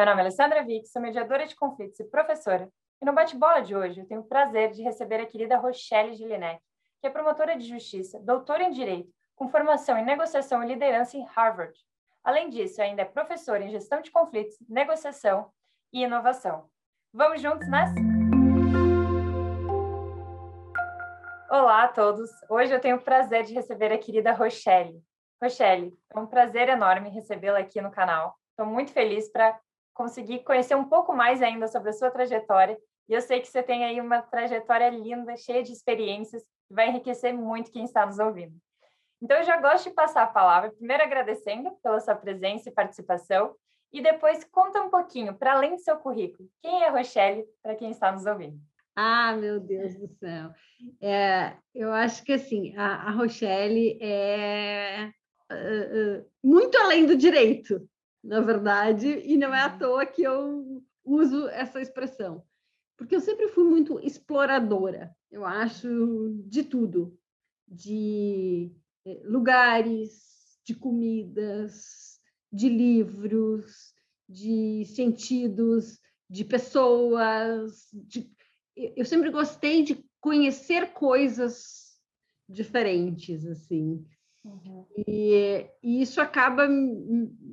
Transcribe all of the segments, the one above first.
Meu nome é Alessandra Vick, sou mediadora de conflitos e professora. E no bate-bola de hoje, eu tenho o prazer de receber a querida Rochelle Gilinek, que é promotora de justiça, doutora em Direito, com formação em negociação e liderança em Harvard. Além disso, ainda é professora em gestão de conflitos, negociação e inovação. Vamos juntos nessa? Olá a todos! Hoje eu tenho o prazer de receber a querida Rochelle. Rochelle, é um prazer enorme recebê-la aqui no canal. Estou muito feliz para conseguir conhecer um pouco mais ainda sobre a sua trajetória. E eu sei que você tem aí uma trajetória linda, cheia de experiências, que vai enriquecer muito quem está nos ouvindo. Então, eu já gosto de passar a palavra, primeiro agradecendo pela sua presença e participação, e depois conta um pouquinho, para além do seu currículo, quem é a Rochelle, para quem está nos ouvindo. Ah, meu Deus do céu. É, eu acho que assim, a, a Rochelle é muito além do direito, na verdade, e não é à uhum. toa que eu uso essa expressão, porque eu sempre fui muito exploradora, eu acho, de tudo, de eh, lugares, de comidas, de livros, de sentidos, de pessoas. De... Eu sempre gostei de conhecer coisas diferentes, assim. Uhum. E, e, isso acaba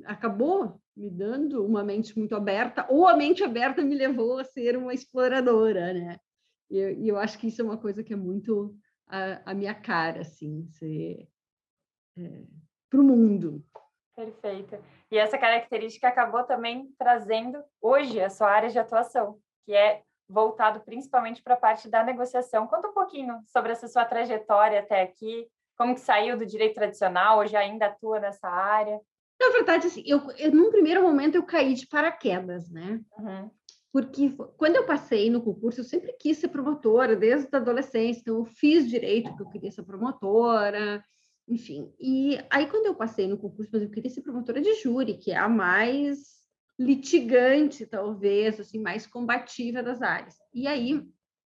acabou me dando uma mente muito aberta, ou a mente aberta me levou a ser uma exploradora, né? E eu, eu acho que isso é uma coisa que é muito a, a minha cara, assim, ser é, para o mundo. Perfeito. E essa característica acabou também trazendo hoje a sua área de atuação, que é voltado principalmente para a parte da negociação. Conta um pouquinho sobre essa sua trajetória até aqui, como que saiu do direito tradicional, hoje ainda atua nessa área? Na verdade, assim, eu, eu num primeiro momento eu caí de paraquedas, né? Uhum. Porque quando eu passei no concurso, eu sempre quis ser promotora, desde a adolescência, então eu fiz direito, porque eu queria ser promotora, enfim. E aí, quando eu passei no concurso, eu queria ser promotora de júri, que é a mais litigante, talvez, assim, mais combativa das áreas. E aí,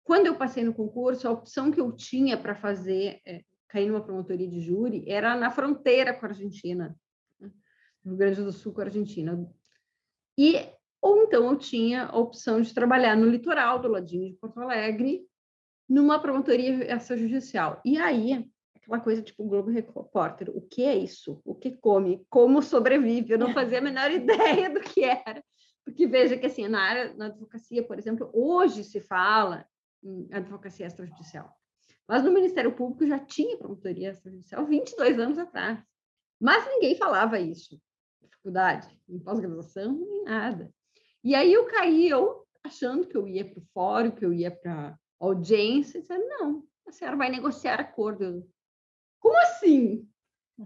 quando eu passei no concurso, a opção que eu tinha para fazer é, cair numa promotoria de júri era na fronteira com a Argentina, né? no Rio Grande do Sul com a Argentina. E ou então eu tinha a opção de trabalhar no litoral do ladinho de Porto Alegre, numa promotoria extrajudicial. E aí, aquela coisa tipo Globo Repórter, o que é isso? O que come? Como sobrevive? Eu não fazia a menor ideia do que era. Porque veja que assim, na área na advocacia, por exemplo, hoje se fala em advocacia extrajudicial. Mas no Ministério Público já tinha promotoria extrajudicial 22 anos atrás. Mas ninguém falava isso. Dificuldade, em pós-graduação, nem nada. E aí eu caí, eu achando que eu ia para o fórum, que eu ia para audiência, disse, não, a senhora vai negociar acordo. Como assim?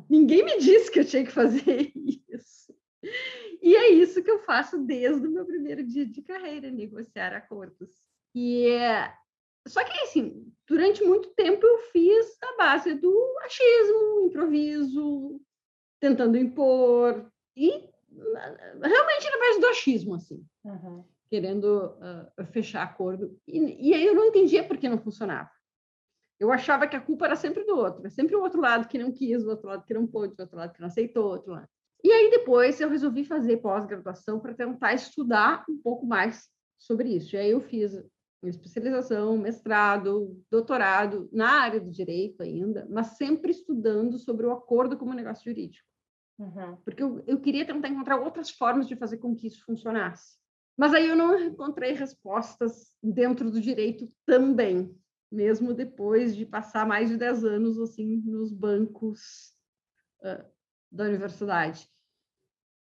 Ninguém me disse que eu tinha que fazer isso. E é isso que eu faço desde o meu primeiro dia de carreira, negociar acordos. E só que, assim, durante muito tempo eu fiz a base do achismo, improviso, tentando impor, e realmente na base do achismo, assim, uhum. querendo uh, fechar acordo. E, e aí eu não entendia por que não funcionava. Eu achava que a culpa era sempre do outro, é sempre o outro lado que não quis, o outro lado que não pôde, o outro lado que não aceitou, o outro lado. E aí depois eu resolvi fazer pós-graduação para tentar estudar um pouco mais sobre isso. E aí eu fiz especialização, mestrado, doutorado na área do direito ainda, mas sempre estudando sobre o acordo como negócio jurídico. Uhum. Porque eu, eu queria tentar encontrar outras formas de fazer com que isso funcionasse. Mas aí eu não encontrei respostas dentro do direito também, mesmo depois de passar mais de 10 anos assim nos bancos uh, da universidade.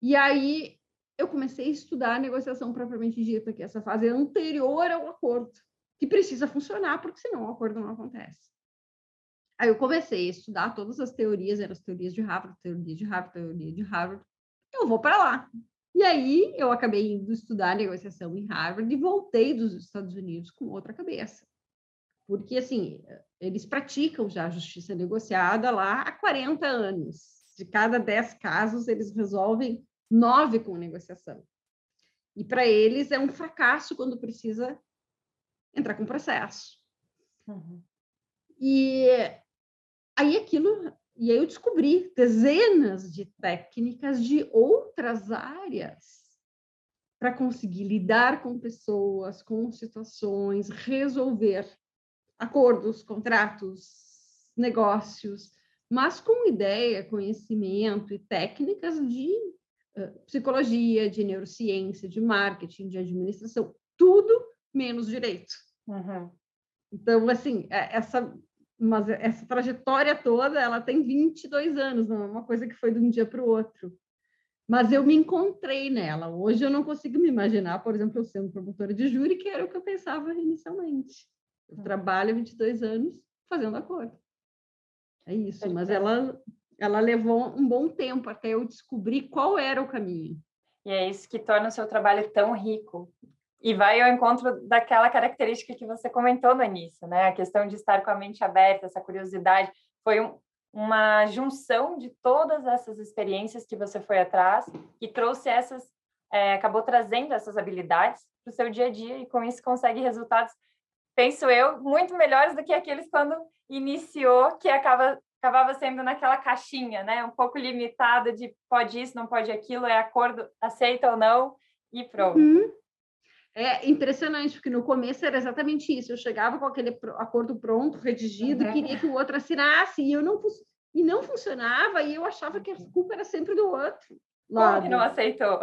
E aí eu comecei a estudar a negociação propriamente dita, que é essa fase anterior ao acordo, que precisa funcionar, porque senão o acordo não acontece. Aí eu comecei a estudar todas as teorias, eram as teorias de Harvard, teoria de Harvard, teoria de Harvard. Eu vou para lá. E aí eu acabei indo estudar negociação em Harvard e voltei dos Estados Unidos com outra cabeça. Porque, assim, eles praticam já a justiça negociada lá há 40 anos. De cada 10 casos, eles resolvem nove com negociação. E para eles é um fracasso quando precisa entrar com processo. Uhum. E aí aquilo, e aí eu descobri dezenas de técnicas de outras áreas para conseguir lidar com pessoas, com situações, resolver acordos, contratos, negócios, mas com ideia, conhecimento e técnicas de psicologia, de neurociência, de marketing, de administração, tudo menos direito. Uhum. Então, assim, é, essa, mas essa trajetória toda, ela tem 22 anos, não é uma coisa que foi de um dia para o outro. Mas eu me encontrei nela. Hoje eu não consigo me imaginar, por exemplo, eu sendo promotora de júri, que era o que eu pensava inicialmente. Eu uhum. trabalho 22 anos fazendo acordo. É isso, mas ela, ela levou um bom tempo até eu descobrir qual era o caminho. E é isso que torna o seu trabalho tão rico. E vai ao encontro daquela característica que você comentou no início, né? A questão de estar com a mente aberta, essa curiosidade. Foi um, uma junção de todas essas experiências que você foi atrás e trouxe essas, é, acabou trazendo essas habilidades para o seu dia a dia e com isso consegue resultados, penso eu, muito melhores do que aqueles quando iniciou, que acaba, acabava sendo naquela caixinha, né? Um pouco limitada de pode isso, não pode aquilo, é acordo, aceita ou não, e pronto. Uhum. É impressionante, porque no começo era exatamente isso. Eu chegava com aquele acordo pronto, redigido, uhum. queria que o outro assinasse, e eu não e não funcionava, e eu achava que a culpa era sempre do outro. Lado. Como que não aceitou?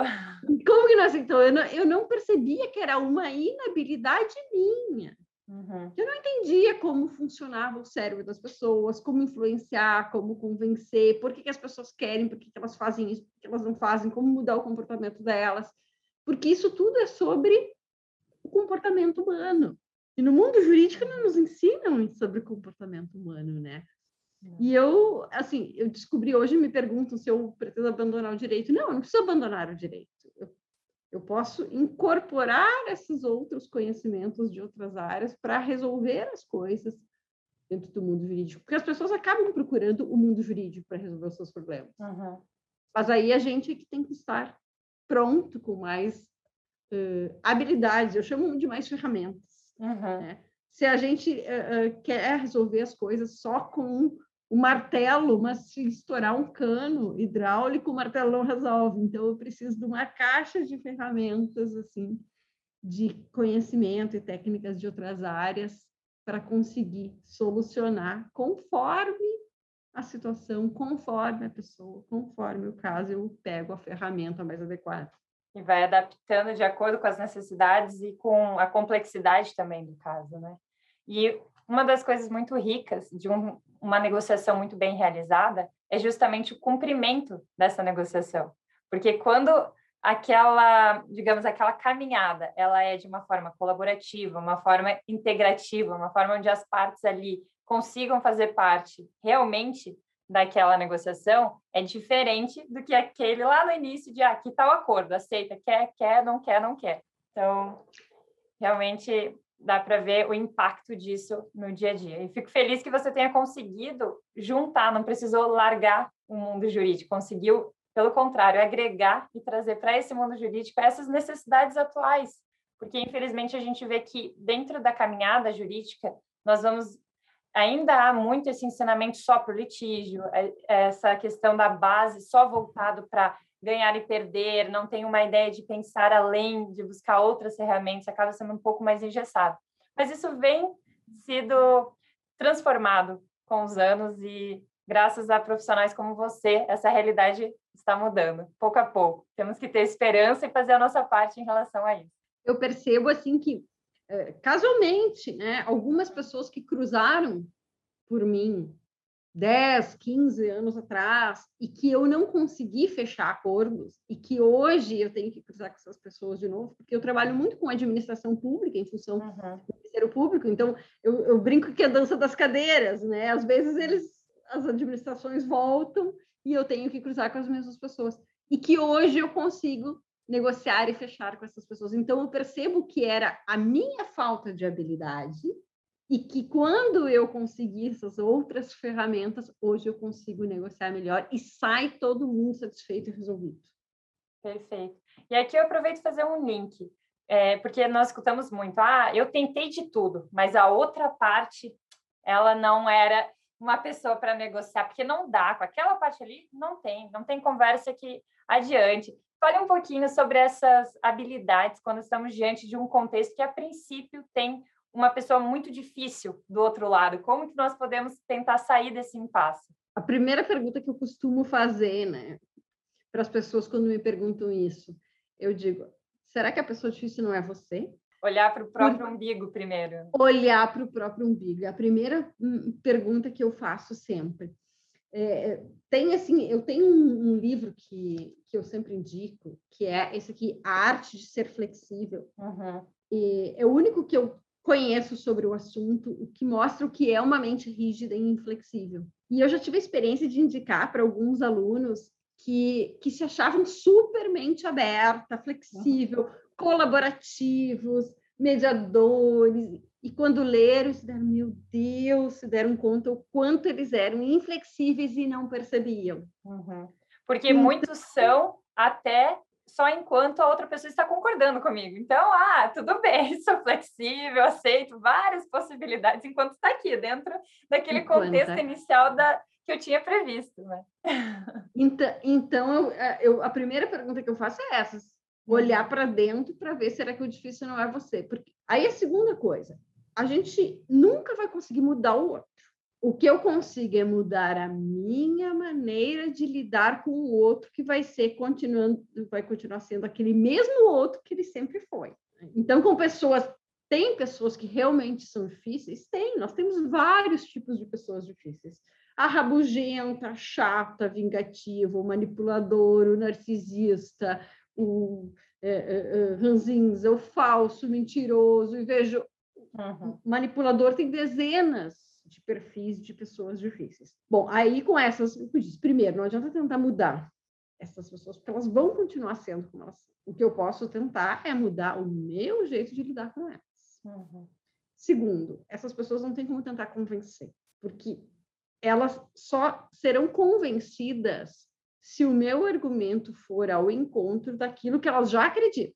Como que não aceitou? Eu não, eu não percebia que era uma inabilidade minha. Uhum. Eu não entendia como funcionava o cérebro das pessoas, como influenciar, como convencer, por que, que as pessoas querem, por que, que elas fazem isso, por que elas não fazem, como mudar o comportamento delas. Porque isso tudo é sobre o comportamento humano. E no mundo jurídico não nos ensinam sobre comportamento humano, né? E eu, assim, eu descobri hoje, me perguntam se eu pretendo abandonar o direito. Não, eu não preciso abandonar o direito. Eu eu posso incorporar esses outros conhecimentos de outras áreas para resolver as coisas dentro do mundo jurídico, porque as pessoas acabam procurando o mundo jurídico para resolver os seus problemas. Uhum. Mas aí a gente é que tem que estar pronto com mais uh, habilidades, eu chamo de mais ferramentas. Uhum. Né? Se a gente uh, uh, quer resolver as coisas só com o martelo, mas se estourar um cano hidráulico, o martelo não resolve. Então, eu preciso de uma caixa de ferramentas, assim, de conhecimento e técnicas de outras áreas para conseguir solucionar conforme a situação, conforme a pessoa, conforme o caso, eu pego a ferramenta mais adequada. E vai adaptando de acordo com as necessidades e com a complexidade também do caso, né? E uma das coisas muito ricas de um, uma negociação muito bem realizada é justamente o cumprimento dessa negociação. Porque quando aquela, digamos, aquela caminhada, ela é de uma forma colaborativa, uma forma integrativa, uma forma onde as partes ali consigam fazer parte realmente daquela negociação, é diferente do que aquele lá no início de, ah, que tal acordo, aceita, quer, quer, não quer, não quer. Então, realmente dá para ver o impacto disso no dia a dia. E fico feliz que você tenha conseguido juntar, não precisou largar o mundo jurídico, conseguiu, pelo contrário, agregar e trazer para esse mundo jurídico essas necessidades atuais, porque infelizmente a gente vê que dentro da caminhada jurídica nós vamos ainda há muito esse ensinamento só para o litígio, é, essa questão da base só voltado para ganhar e perder, não tem uma ideia de pensar além, de buscar outras ferramentas, acaba sendo um pouco mais engessado. Mas isso vem sido transformado com os anos e graças a profissionais como você, essa realidade está mudando, pouco a pouco. Temos que ter esperança e fazer a nossa parte em relação a isso. Eu percebo assim que eh, casualmente, né, algumas pessoas que cruzaram por mim 10, 15 anos atrás e que eu não consegui fechar acordos e que hoje eu tenho que cruzar com essas pessoas de novo, porque eu trabalho muito com administração pública em função uhum. do Ministério Público, então eu, eu, brinco que é a dança das cadeiras, né? Às vezes eles, as administrações voltam e eu tenho que cruzar com as mesmas pessoas e que hoje eu consigo negociar e fechar com essas pessoas. Então eu percebo que era a minha falta de habilidade e que quando eu conseguir essas outras ferramentas, hoje eu consigo negociar melhor e sai todo mundo satisfeito e resolvido. Perfeito. E aqui eu aproveito fazer um link, é, porque nós escutamos muito, ah, eu tentei de tudo, mas a outra parte, ela não era uma pessoa para negociar, porque não dá, com aquela parte ali, não tem, não tem conversa que adiante. Fale um pouquinho sobre essas habilidades quando estamos diante de um contexto que, a princípio, tem uma pessoa muito difícil do outro lado. Como que nós podemos tentar sair desse impasse? A primeira pergunta que eu costumo fazer, né, para as pessoas quando me perguntam isso, eu digo: será que a pessoa difícil não é você? Olhar para o próprio Por... umbigo primeiro. Olhar para o próprio umbigo. É a primeira hum, pergunta que eu faço sempre. É, tem assim, eu tenho um, um, livro que, que eu sempre indico, que é esse aqui, A Arte de Ser Flexível. Uhum. E é o único que eu conheço sobre o assunto, o que mostra o que é uma mente rígida e inflexível. E eu já tive a experiência de indicar para alguns alunos que, que se achavam super mente aberta, flexível, colaborativos, mediadores, e quando leram, se deram, meu Deus, se deram conta o quanto eles eram inflexíveis e não percebiam. Uhum. Porque então... muitos são até só enquanto a outra pessoa está concordando comigo. Então, ah, tudo bem, sou flexível, aceito várias possibilidades enquanto está aqui dentro daquele enquanto, contexto é. inicial da, que eu tinha previsto, né? Então, então eu, eu, a primeira pergunta que eu faço é essa: olhar uhum. para dentro para ver será que o difícil não é você. Porque aí a segunda coisa, a gente nunca vai conseguir mudar o outro. O que eu consigo é mudar a minha maneira de lidar com o outro, que vai ser continuando, vai continuar sendo aquele mesmo outro que ele sempre foi. Então, com pessoas, tem pessoas que realmente são difíceis? Tem, nós temos vários tipos de pessoas difíceis. A rabugenta, chata, vingativa, o manipulador, o narcisista, o é, é, é ranzinza, o falso, mentiroso, invejoso Uhum. Manipulador tem dezenas de perfis de pessoas difíceis. Bom, aí com essas, eu disse, primeiro, não adianta tentar mudar essas pessoas, porque elas vão continuar sendo como elas são. O que eu posso tentar é mudar o meu jeito de lidar com elas. Uhum. Segundo, essas pessoas não tem como tentar convencer, porque elas só serão convencidas se o meu argumento for ao encontro daquilo que elas já acreditam.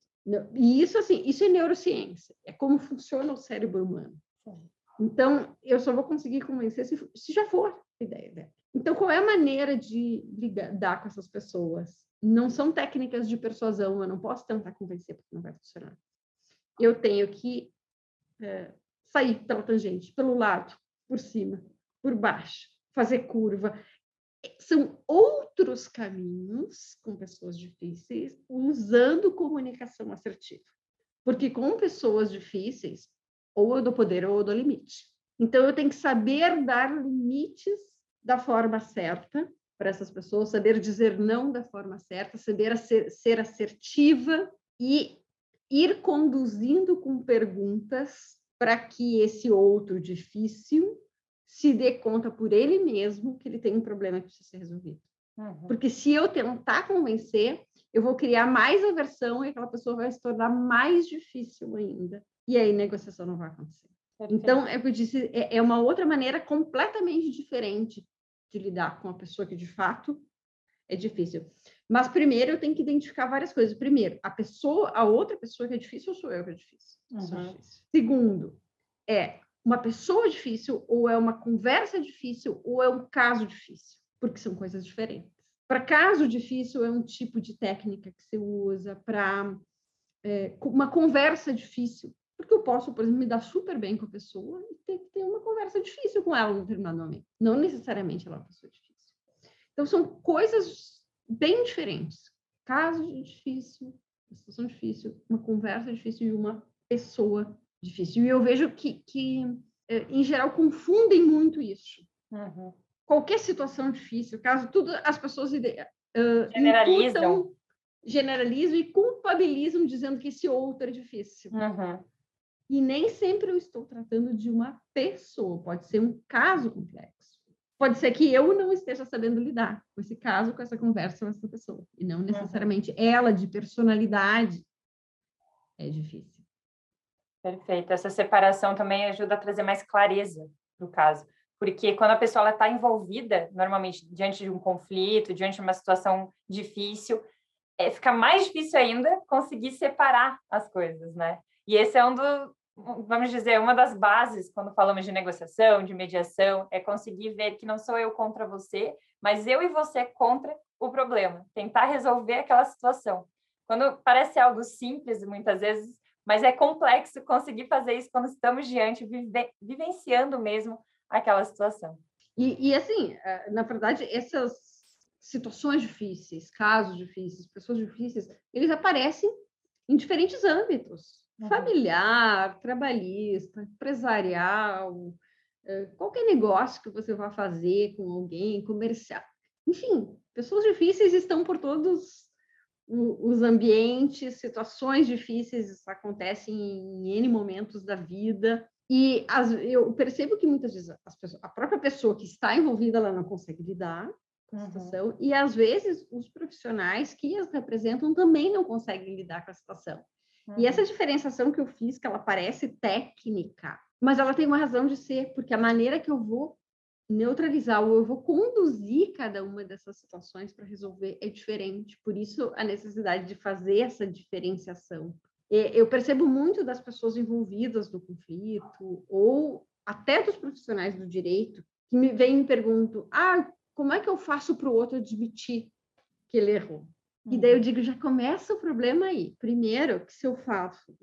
E isso, assim, isso é neurociência, é como funciona o cérebro humano. Então, eu só vou conseguir convencer se, se já for a ideia dela. Então, qual é a maneira de lidar com essas pessoas? Não são técnicas de persuasão, eu não posso tentar convencer porque não vai funcionar. Eu tenho que é, sair pela tangente, pelo lado, por cima, por baixo, fazer curva são outros caminhos com pessoas difíceis usando comunicação assertiva. Porque com pessoas difíceis, ou eu dou poder ou eu dou limite. Então, eu tenho que saber dar limites da forma certa para essas pessoas, saber dizer não da forma certa, saber ser assertiva e ir conduzindo com perguntas para que esse outro difícil se dê conta por ele mesmo que ele tem um problema que precisa ser resolvido. Uhum. Porque se eu tentar convencer, eu vou criar mais aversão e aquela pessoa vai se tornar mais difícil ainda. E aí negociação não vai acontecer. Perfeito. Então, é o que eu disse, é, é uma outra maneira completamente diferente de lidar com a pessoa que de fato é difícil. Mas primeiro eu tenho que identificar várias coisas. Primeiro, a pessoa, a outra pessoa que é difícil ou sou eu que é difícil? Uhum. difícil. Segundo, é uma pessoa difícil, ou é uma conversa difícil, ou é um caso difícil, porque são coisas diferentes. Para caso difícil, é um tipo de técnica que você usa, para é, uma conversa difícil, porque eu posso, por exemplo, me dar super bem com a pessoa e ter que ter uma conversa difícil com ela no determinado momento. Não necessariamente ela é uma pessoa difícil. Então, são coisas bem diferentes. Caso difícil, uma situação difícil, uma conversa difícil e uma pessoa difícil. E eu vejo que, que é, em geral, confundem muito isso. Uhum. Qualquer situação difícil, caso tudo, as pessoas uh, generalizam. Imputam, generalizam e culpabilizam dizendo que esse outro é difícil. Uhum. E nem sempre eu estou tratando de uma pessoa, pode ser um caso complexo. Pode ser que eu não esteja sabendo lidar com esse caso, com essa conversa com essa pessoa, e não uhum. necessariamente ela, de personalidade, é difícil. Perfeito. Essa separação também ajuda a trazer mais clareza para o caso. Porque quando a pessoa está envolvida, normalmente, diante de um conflito, diante de uma situação difícil, é, fica mais difícil ainda conseguir separar as coisas, né? E esse é um do, vamos dizer, uma das bases quando falamos de negociação, de mediação, é conseguir ver que não sou eu contra você, mas eu e você contra o problema, tentar resolver aquela situação. Quando parece algo simples, muitas vezes, mas é complexo conseguir fazer isso quando estamos diante, vive, vivenciando mesmo aquela situação. E, e, assim, eh, na verdade, essas situações difíceis, casos difíceis, pessoas difíceis, eles aparecem em diferentes âmbitos. Familiar, trabalhista, empresarial, eh, qualquer negócio que você vá fazer com alguém, comercial. Enfim, pessoas difíceis estão por todos os ambientes, situações difíceis acontecem em N momentos da vida. E as, eu percebo que muitas vezes pessoas, a própria pessoa que está envolvida ela não consegue lidar com a uhum. situação, e às vezes os profissionais que as representam também não conseguem lidar com a situação. Uhum. E essa diferenciação que eu fiz, que ela parece técnica, mas ela tem uma razão de ser, porque a maneira que eu vou neutralizar ou eu vou conduzir cada uma dessas situações para resolver é diferente. Por isso, a necessidade de fazer essa diferenciação. Eu percebo muito das pessoas envolvidas no conflito, ou até dos profissionais do direito, que me vêm e me perguntam: ah, como é que eu faço para o outro admitir que ele errou? E daí eu uhum. digo: já começa o problema aí. Primeiro, que se eu faço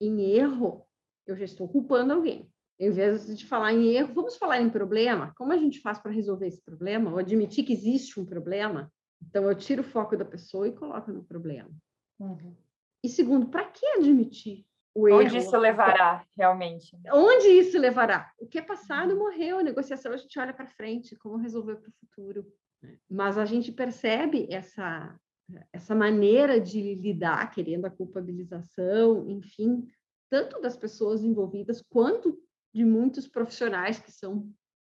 em erro, eu já estou culpando alguém. Em vez de falar em erro, vamos falar em problema. Como a gente faz para resolver esse problema? Ou admitir que existe um problema? Então, eu tiro o foco da pessoa e coloco no problema. Uhum. E segundo, para que admitir o erro? Onde isso levará, realmente? Onde isso levará? O que é passado uhum. morreu. A negociação a gente olha para frente, como resolver para o futuro. Mas a gente percebe essa, essa maneira de lidar, querendo a culpabilização, enfim, tanto das pessoas envolvidas quanto de muitos profissionais que são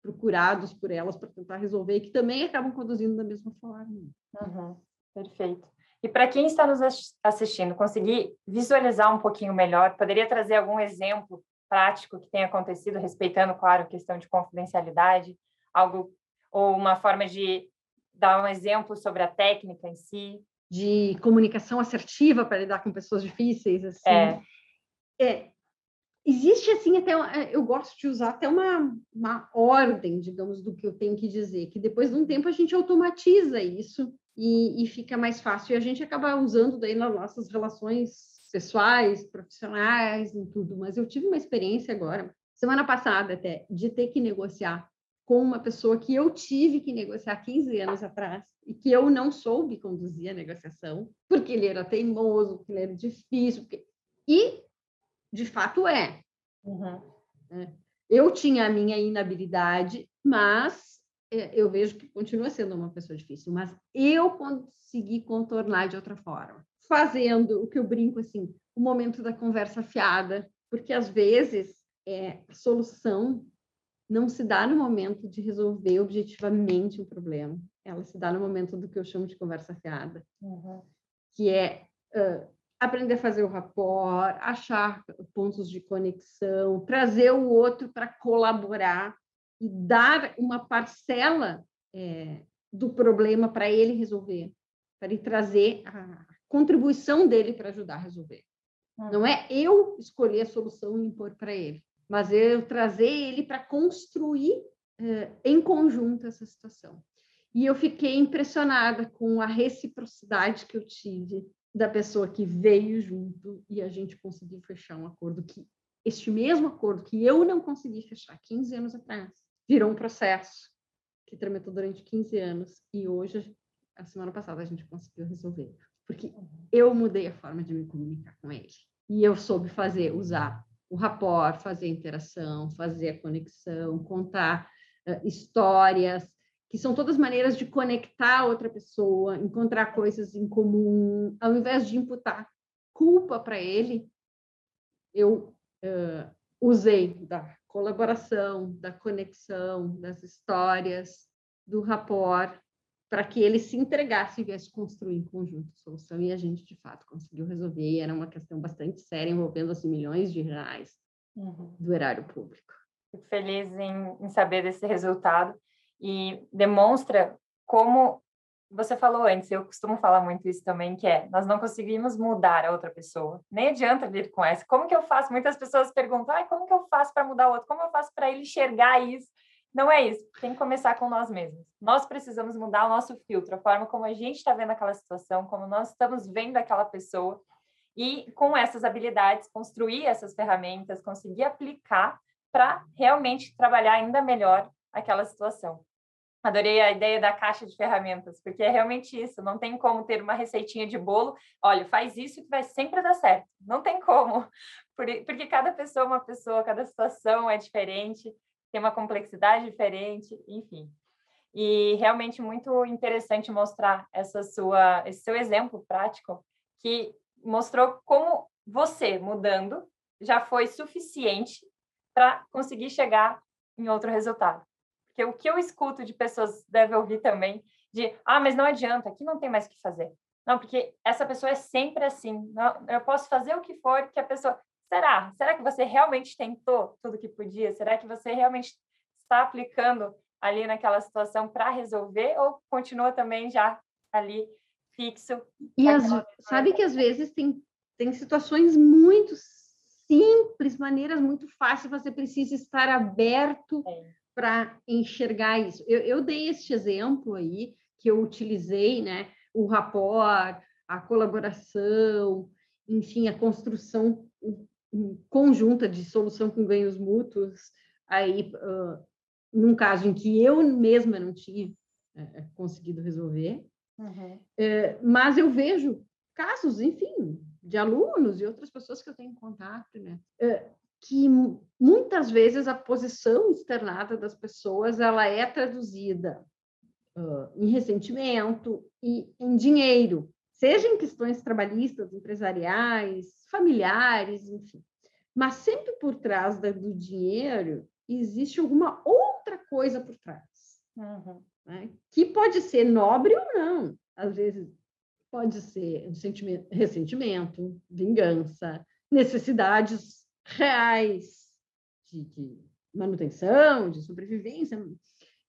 procurados por elas para tentar resolver que também acabam conduzindo da mesma forma. Uhum, perfeito. E para quem está nos assistindo, conseguir visualizar um pouquinho melhor, poderia trazer algum exemplo prático que tenha acontecido, respeitando, claro, a questão de confidencialidade, algo ou uma forma de dar um exemplo sobre a técnica em si, de comunicação assertiva para lidar com pessoas difíceis, assim. É. é existe assim até é, eu gosto de usar até uma, uma ordem digamos do que eu tenho que dizer que depois de um tempo a gente automatiza isso e, e fica mais fácil e a gente acaba usando daí nas nossas relações pessoais profissionais em tudo mas eu tive uma experiência agora semana passada até de ter que negociar com uma pessoa que eu tive que negociar 15 anos atrás e que eu não soube conduzir a negociação porque ele era teimoso porque ele era difícil porque... e de fato é. Uhum. é. Eu tinha a minha inabilidade, mas é, eu vejo que continua sendo uma pessoa difícil, mas eu consegui contornar de outra forma, fazendo o que eu brinco assim, o momento da conversa fiada, porque às vezes é, a solução não se dá no momento de resolver objetivamente um problema, ela se dá no momento do que eu chamo de conversa fiada, uhum. que é uh, aprender a fazer o rapport, achar pontos de conexão, trazer o outro para colaborar e dar uma parcela é, do problema para ele resolver, para ele trazer a contribuição dele para ajudar a resolver. Hum. Não é eu escolher a solução e impor para ele, mas eu trazer ele para construir é, em conjunto essa situação. E eu fiquei impressionada com a reciprocidade que eu tive da pessoa que veio junto e a gente conseguiu fechar um acordo que este mesmo acordo que eu não consegui fechar 15 anos atrás. Virou um processo que tramitou durante 15 anos e hoje a semana passada a gente conseguiu resolver. Porque eu mudei a forma de me comunicar com ele. E eu soube fazer usar o rapport, fazer a interação, fazer a conexão, contar uh, histórias, que são todas maneiras de conectar outra pessoa, encontrar coisas em comum, ao invés de imputar culpa para ele, eu uh, usei da colaboração, da conexão, das histórias, do rapport, para que ele se entregasse e viesse construir em conjunto a solução, e a gente, de fato, conseguiu resolver, e era uma questão bastante séria, envolvendo assim, milhões de reais uhum. do erário público. Fico feliz em, em saber desse resultado, e demonstra como você falou antes, eu costumo falar muito isso também, que é, nós não conseguimos mudar a outra pessoa. Nem adianta vir com essa. Como que eu faço? Muitas pessoas perguntam, ah, como que eu faço para mudar o outro? Como eu faço para ele enxergar isso? Não é isso. Tem que começar com nós mesmos. Nós precisamos mudar o nosso filtro, a forma como a gente está vendo aquela situação, como nós estamos vendo aquela pessoa. E com essas habilidades, construir essas ferramentas, conseguir aplicar para realmente trabalhar ainda melhor aquela situação. Adorei a ideia da caixa de ferramentas, porque é realmente isso. Não tem como ter uma receitinha de bolo. Olha, faz isso que vai sempre dar certo. Não tem como, porque cada pessoa é uma pessoa, cada situação é diferente, tem uma complexidade diferente, enfim. E realmente muito interessante mostrar essa sua, esse seu exemplo prático, que mostrou como você mudando já foi suficiente para conseguir chegar em outro resultado. Porque o que eu escuto de pessoas deve ouvir também, de, ah, mas não adianta, aqui não tem mais o que fazer. Não, porque essa pessoa é sempre assim. Não, eu posso fazer o que for que a pessoa. Será? Será que você realmente tentou tudo que podia? Será que você realmente está aplicando ali naquela situação para resolver ou continua também já ali fixo? E as, sabe que às vezes tem, tem situações muito simples, maneiras muito fáceis, você precisa estar aberto é para enxergar isso. Eu, eu, dei este exemplo aí, que eu utilizei, né? O rapport, a colaboração, enfim, a construção conjunta de solução com ganhos mútuos, aí, uh, num caso em que eu mesma não tinha uh, conseguido resolver. Uhum. Uh, mas eu vejo casos, enfim, de alunos e outras pessoas que eu tenho contato, né? que muitas vezes a posição externada das pessoas ela é traduzida em ressentimento e em dinheiro, seja em questões trabalhistas, empresariais, familiares, enfim. Mas sempre por trás do dinheiro existe alguma outra coisa por trás, uhum. né? que pode ser nobre ou não. Às vezes pode ser um sentimento, ressentimento, vingança, necessidades reais de, de manutenção, de sobrevivência,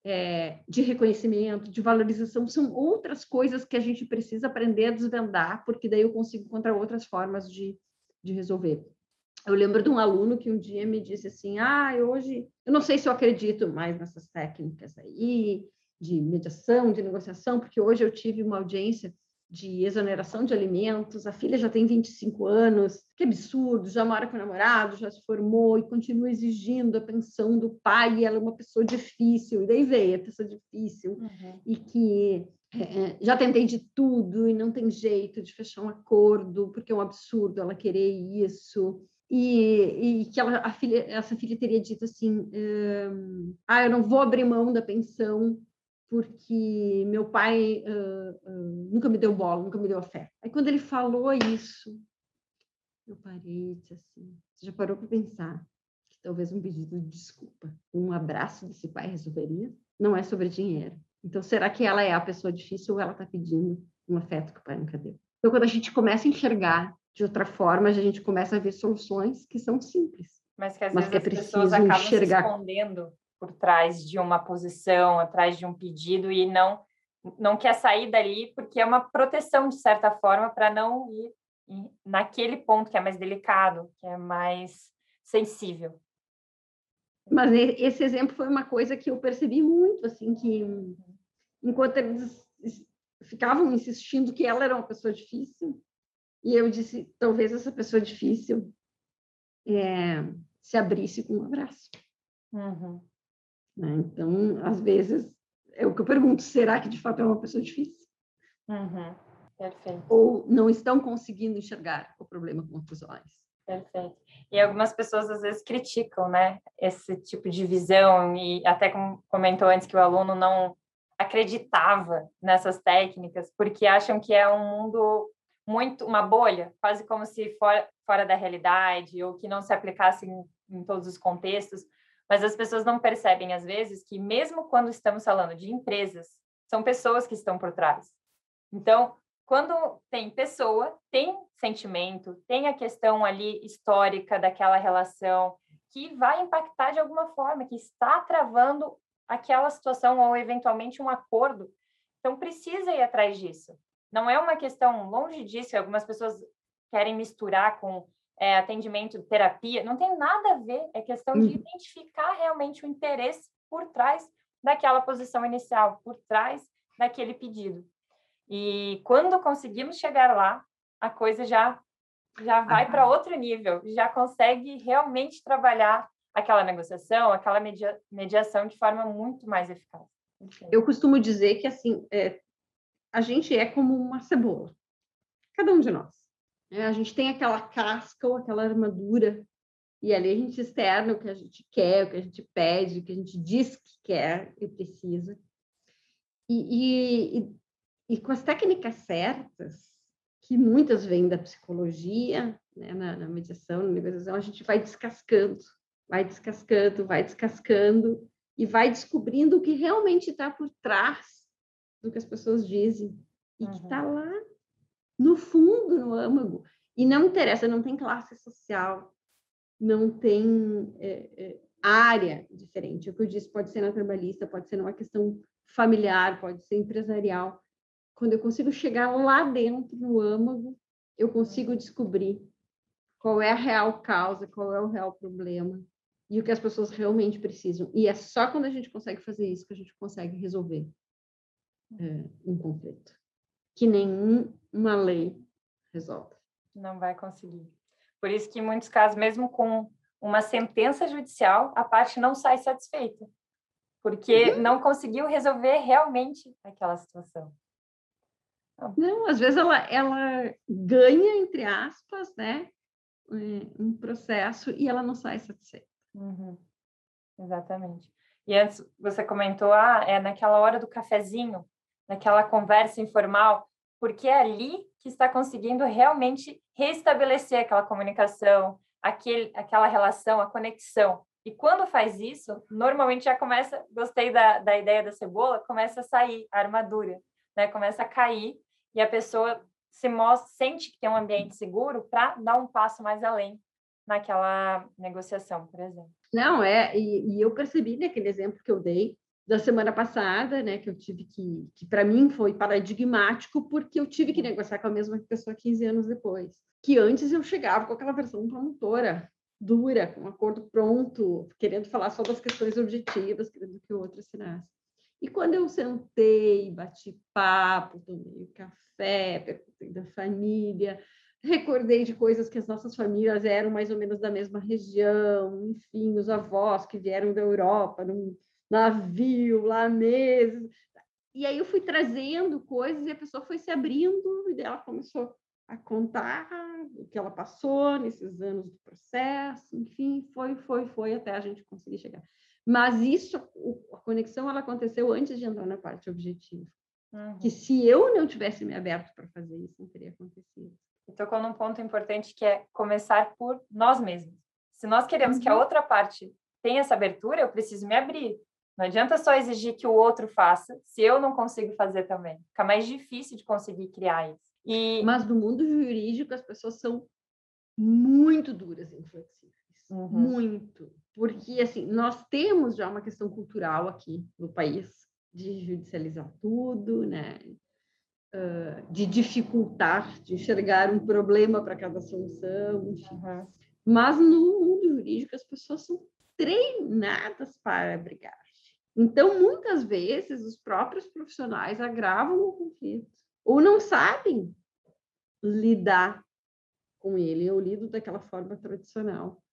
é, de reconhecimento, de valorização, são outras coisas que a gente precisa aprender a desvendar, porque daí eu consigo encontrar outras formas de, de resolver. Eu lembro de um aluno que um dia me disse assim: Ah, hoje eu não sei se eu acredito mais nessas técnicas aí, de mediação, de negociação, porque hoje eu tive uma audiência de exoneração de alimentos, a filha já tem 25 anos, que absurdo, já mora com o namorado, já se formou e continua exigindo a pensão do pai, e ela é uma pessoa difícil, e daí veio a pessoa difícil, uhum. e que é, é, já tentei de tudo e não tem jeito de fechar um acordo, porque é um absurdo ela querer isso. E, e que ela, a filha, essa filha teria dito assim: ah, eu não vou abrir mão da pensão porque meu pai uh, uh, nunca me deu bola, nunca me deu fé. Aí quando ele falou isso, eu parei e disse assim, você já parou para pensar que talvez um pedido de desculpa, um abraço desse pai resolveria? Não é sobre dinheiro. Então, será que ela é a pessoa difícil ou ela está pedindo um afeto que o pai nunca deu? Então, quando a gente começa a enxergar de outra forma, a gente começa a ver soluções que são simples. Mas que às mas vezes que é as pessoas acabam enxergar... se escondendo por trás de uma posição, atrás de um pedido e não não quer sair dali porque é uma proteção de certa forma para não ir naquele ponto que é mais delicado, que é mais sensível. Mas esse exemplo foi uma coisa que eu percebi muito, assim, que enquanto eles ficavam insistindo que ela era uma pessoa difícil, e eu disse, talvez essa pessoa difícil é, se abrisse com um abraço. Uhum. Né? Então, às vezes, é o que eu pergunto: será que de fato é uma pessoa difícil? Uhum. Perfeito. Ou não estão conseguindo enxergar o problema com outros olhos? Perfeito. E algumas pessoas às vezes criticam, né, esse tipo de visão e até como comentou antes que o aluno não acreditava nessas técnicas porque acham que é um mundo muito uma bolha, quase como se fora, fora da realidade ou que não se aplicasse em, em todos os contextos. Mas as pessoas não percebem, às vezes, que mesmo quando estamos falando de empresas, são pessoas que estão por trás. Então, quando tem pessoa, tem sentimento, tem a questão ali histórica daquela relação que vai impactar de alguma forma, que está travando aquela situação ou eventualmente um acordo. Então precisa ir atrás disso. Não é uma questão longe disso, algumas pessoas querem misturar com é, atendimento, terapia, não tem nada a ver, é questão de uhum. identificar realmente o interesse por trás daquela posição inicial, por trás daquele pedido. E quando conseguimos chegar lá, a coisa já já vai para outro nível, já consegue realmente trabalhar aquela negociação, aquela media, mediação de forma muito mais eficaz. Eu costumo dizer que assim, é, a gente é como uma cebola, cada um de nós. Né? A gente tem aquela casca ou aquela armadura e ali a gente externa o que a gente quer, o que a gente pede, o que a gente diz que quer e precisa. E, e, e com as técnicas certas, que muitas vêm da psicologia, né, na, na mediação, na negociação, a gente vai descascando, vai descascando, vai descascando e vai descobrindo o que realmente está por trás do que as pessoas dizem e que está lá no fundo, no âmago. E não interessa, não tem classe social, não tem é, é, área diferente. O que eu disse pode ser na trabalhista, pode ser numa questão familiar, pode ser empresarial. Quando eu consigo chegar lá dentro, no âmago, eu consigo descobrir qual é a real causa, qual é o real problema e o que as pessoas realmente precisam. E é só quando a gente consegue fazer isso que a gente consegue resolver é, um conflito, que nenhuma lei resolve. Não vai conseguir. Por isso que em muitos casos, mesmo com uma sentença judicial, a parte não sai satisfeita, porque uhum. não conseguiu resolver realmente aquela situação. Não, às vezes ela, ela ganha, entre aspas, né, é, um processo e ela não sai satisfeita. Uhum. Exatamente. E antes você comentou, ah, é naquela hora do cafezinho, naquela conversa informal, porque é ali que está conseguindo realmente restabelecer aquela comunicação, aquele, aquela relação, a conexão. E quando faz isso, normalmente já começa, gostei da, da ideia da cebola, começa a sair a armadura, né? Começa a cair e a pessoa se mostra, sente que tem um ambiente seguro para dar um passo mais além naquela negociação, por exemplo. Não, é, e, e eu percebi naquele exemplo que eu dei da semana passada, né, que eu tive que, que para mim foi paradigmático, porque eu tive que negociar com a mesma pessoa 15 anos depois. Que antes eu chegava com aquela versão promotora, dura, com um acordo pronto, querendo falar só das questões objetivas, querendo que o outro assinasse. E quando eu sentei, bati papo, tomei café, perguntei da família, recordei de coisas que as nossas famílias eram mais ou menos da mesma região, enfim, os avós que vieram da Europa, num navio lá meses. E aí eu fui trazendo coisas e a pessoa foi se abrindo e ela começou a contar o que ela passou nesses anos do processo, enfim, foi, foi, foi até a gente conseguir chegar. Mas isso, a conexão, ela aconteceu antes de entrar na parte objetiva. Uhum. Que se eu não tivesse me aberto para fazer isso, não teria acontecido. E tocou num ponto importante que é começar por nós mesmos. Se nós queremos uhum. que a uhum. outra parte tenha essa abertura, eu preciso me abrir. Não adianta só exigir que o outro faça, se eu não consigo fazer também. Fica mais difícil de conseguir criar isso. E... Mas no mundo jurídico, as pessoas são muito duras e inflexíveis. Uhum. Muito. Porque, assim, nós temos já uma questão cultural aqui no país de judicializar tudo, né? Uh, de dificultar, de enxergar um problema para cada solução, enfim. Uhum. Mas no mundo jurídico, as pessoas são treinadas para brigar. Então, muitas vezes, os próprios profissionais agravam o conflito ou não sabem lidar com ele. Eu lido daquela forma tradicional.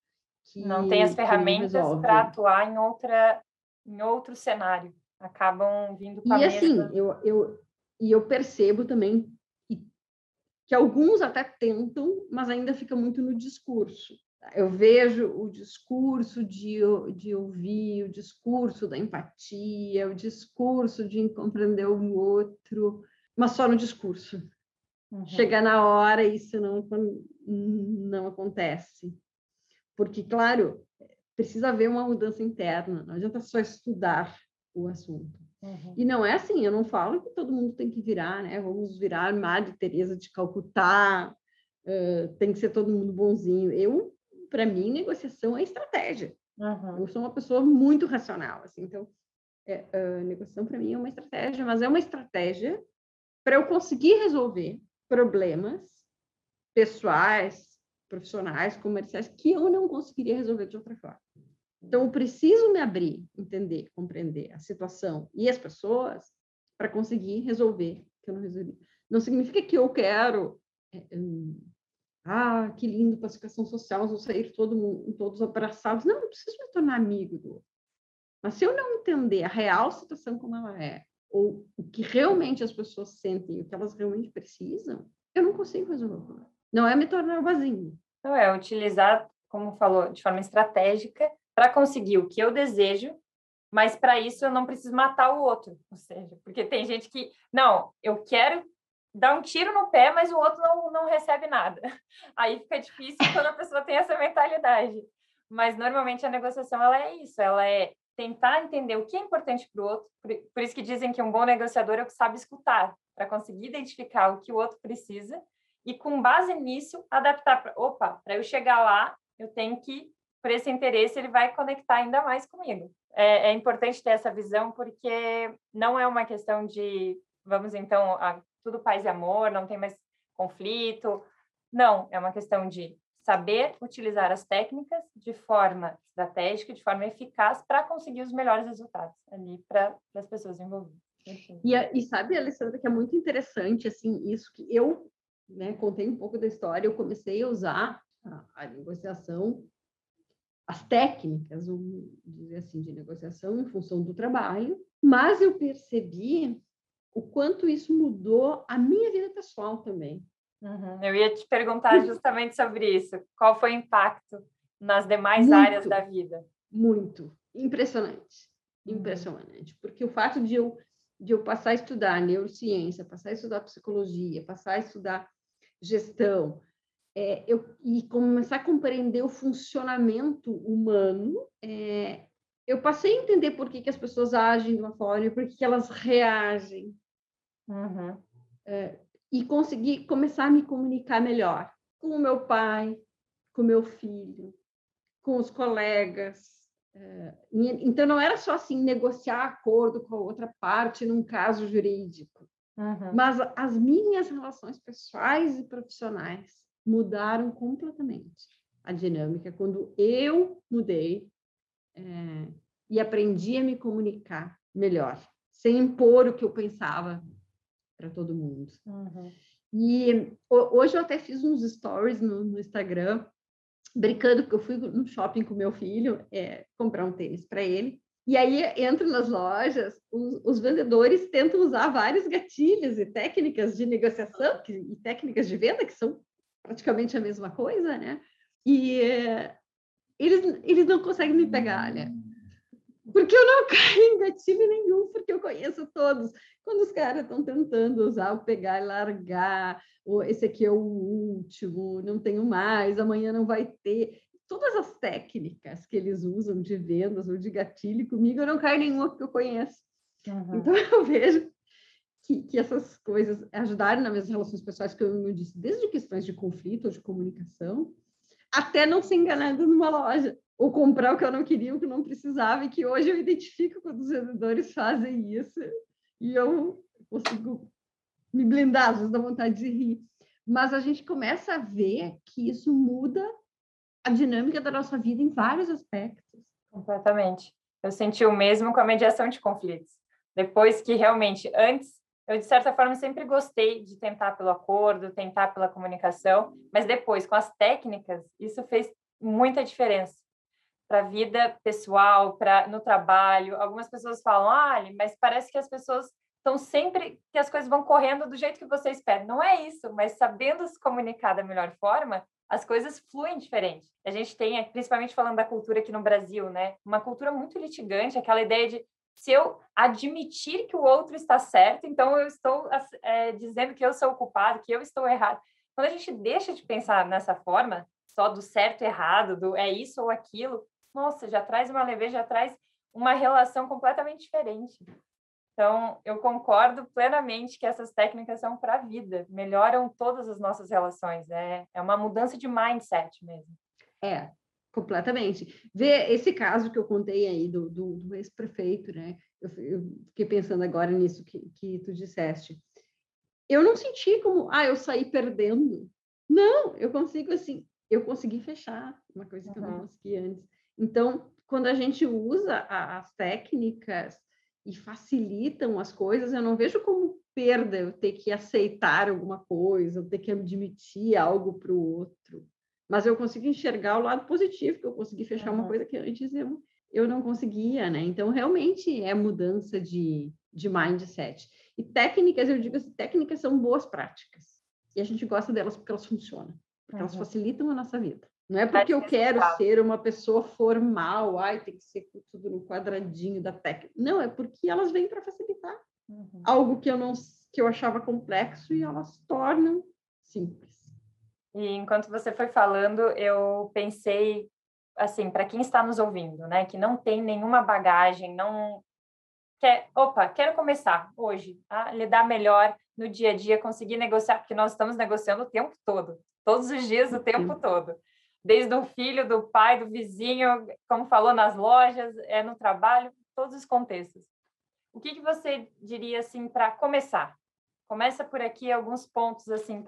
não tem as ferramentas para atuar em outra em outro cenário. Acabam vindo com a E assim, eu, eu, e eu percebo também que, que alguns até tentam, mas ainda fica muito no discurso eu vejo o discurso de, de ouvir, o discurso da empatia, o discurso de compreender o outro, mas só no discurso. Uhum. Chega na hora, isso não, não acontece. Porque, claro, precisa haver uma mudança interna, não adianta só estudar o assunto. Uhum. E não é assim, eu não falo que todo mundo tem que virar, né? Vamos virar Madre Teresa de Calcutá, uh, tem que ser todo mundo bonzinho. Eu para mim, negociação é estratégia. Uhum. Eu sou uma pessoa muito racional, assim, então, é, uh, negociação para mim é uma estratégia, mas é uma estratégia para eu conseguir resolver problemas pessoais, profissionais, comerciais, que eu não conseguiria resolver de outra forma. Então, eu preciso me abrir, entender, compreender a situação e as pessoas para conseguir resolver que eu não resolvi. Não significa que eu quero. Ah, que lindo, pacificação social, vou sair todo mundo, todos abraçados. Não, eu preciso me tornar amigo do outro. Mas se eu não entender a real situação como ela é, ou o que realmente as pessoas sentem, o que elas realmente precisam, eu não consigo resolver o. Não é me tornar vazio. Não é utilizar, como falou, de forma estratégica para conseguir o que eu desejo, mas para isso eu não preciso matar o outro. Ou seja, porque tem gente que, não, eu quero dar um tiro no pé, mas o outro não, não recebe nada. Aí fica difícil quando a pessoa tem essa mentalidade. Mas normalmente a negociação ela é isso, ela é tentar entender o que é importante para o outro. Por, por isso que dizem que um bom negociador é o que sabe escutar, para conseguir identificar o que o outro precisa e com base nisso adaptar para, opa, para eu chegar lá, eu tenho que por esse interesse ele vai conectar ainda mais comigo. É, é importante ter essa visão porque não é uma questão de vamos então a, tudo paz e amor, não tem mais conflito. Não, é uma questão de saber utilizar as técnicas de forma estratégica, de forma eficaz para conseguir os melhores resultados ali para as pessoas envolvidas. E, e, sabe, Alessandra, que é muito interessante assim isso que eu né, contei um pouco da história. Eu comecei a usar a, a negociação, as técnicas, vamos dizer assim, de negociação em função do trabalho, mas eu percebi o quanto isso mudou a minha vida pessoal também. Uhum. Eu ia te perguntar justamente sobre isso. Qual foi o impacto nas demais muito, áreas da vida? Muito. Impressionante. Uhum. Impressionante. Porque o fato de eu, de eu passar a estudar neurociência, passar a estudar psicologia, passar a estudar gestão, é, eu, e começar a compreender o funcionamento humano, é, eu passei a entender por que, que as pessoas agem de uma forma, por que, que elas reagem. Uhum. É, e conseguir começar a me comunicar melhor com o meu pai, com o meu filho, com os colegas. É, então, não era só assim negociar acordo com a outra parte num caso jurídico, uhum. mas as minhas relações pessoais e profissionais mudaram completamente a dinâmica quando eu mudei é, e aprendi a me comunicar melhor, sem impor o que eu pensava para todo mundo. Uhum. E hoje eu até fiz uns stories no, no, Instagram, brincando, porque eu fui no shopping com meu filho é, comprar um tênis para ele. E aí, entro nas lojas, os, os, vendedores tentam usar vários gatilhos e técnicas de negociação que, e técnicas de venda, que são praticamente a mesma coisa, né? E é, eles, eles não conseguem me pegar, né? Porque eu não caio em gatilho nenhum, conheço todos. Quando os caras estão tentando usar o pegar e largar, ou esse aqui é o último, não tenho mais, amanhã não vai ter. Todas as técnicas que eles usam de vendas ou de gatilho, comigo eu não caio nenhuma porque eu conheço. Uhum. Então eu vejo que, que, essas coisas ajudaram nas minhas relações pessoais, que eu, eu disse, desde questões de conflito ou de comunicação, até não ser enganado numa loja ou comprar o que eu não queria, o que não precisava, e que hoje eu identifico quando os vendedores fazem isso, e eu consigo me blindar, às vezes dá vontade de rir. Mas a gente começa a ver que isso muda a dinâmica da nossa vida em vários aspectos. Completamente. Eu senti o mesmo com a mediação de conflitos. Depois que realmente, antes, eu de certa forma sempre gostei de tentar pelo acordo, tentar pela comunicação, mas depois, com as técnicas, isso fez muita diferença para a vida pessoal, para no trabalho. Algumas pessoas falam, ah, mas parece que as pessoas estão sempre que as coisas vão correndo do jeito que você espera. Não é isso, mas sabendo se comunicar da melhor forma, as coisas fluem diferente. A gente tem, principalmente falando da cultura aqui no Brasil, né, uma cultura muito litigante, aquela ideia de se eu admitir que o outro está certo, então eu estou é, dizendo que eu sou o culpado, que eu estou errado. Quando a gente deixa de pensar nessa forma, só do certo e errado, do é isso ou aquilo, nossa, já traz uma leveza, já traz uma relação completamente diferente. Então, eu concordo plenamente que essas técnicas são para a vida, melhoram todas as nossas relações. É, é uma mudança de mindset mesmo. É, completamente. Vê esse caso que eu contei aí do, do, do ex-prefeito, né? Eu, eu, fiquei pensando agora nisso que, que tu disseste. Eu não senti como, ah, eu saí perdendo. Não, eu consigo assim, eu consegui fechar uma coisa que uhum. eu não conseguia antes. Então, quando a gente usa a, as técnicas e facilitam as coisas, eu não vejo como perda eu ter que aceitar alguma coisa, eu ter que admitir algo para o outro. Mas eu consigo enxergar o lado positivo, que eu consegui fechar uhum. uma coisa que antes eu, eu não conseguia, né? Então, realmente é mudança de, de mindset. E técnicas, eu digo assim, técnicas são boas práticas. E a gente gosta delas porque elas funcionam, porque uhum. elas facilitam a nossa vida. Não é porque eu quero ser uma pessoa formal, ai, tem que ser tudo no quadradinho da técnica. Não, é porque elas vêm para facilitar uhum. algo que eu não que eu achava complexo e elas tornam simples. E enquanto você foi falando, eu pensei assim, para quem está nos ouvindo, né, que não tem nenhuma bagagem, não quer, opa, quero começar hoje a lidar melhor no dia a dia, conseguir negociar, porque nós estamos negociando o tempo todo, todos os dias, o tempo todo. Desde o filho, do pai, do vizinho, como falou, nas lojas, é no trabalho, todos os contextos. O que, que você diria assim para começar? Começa por aqui alguns pontos assim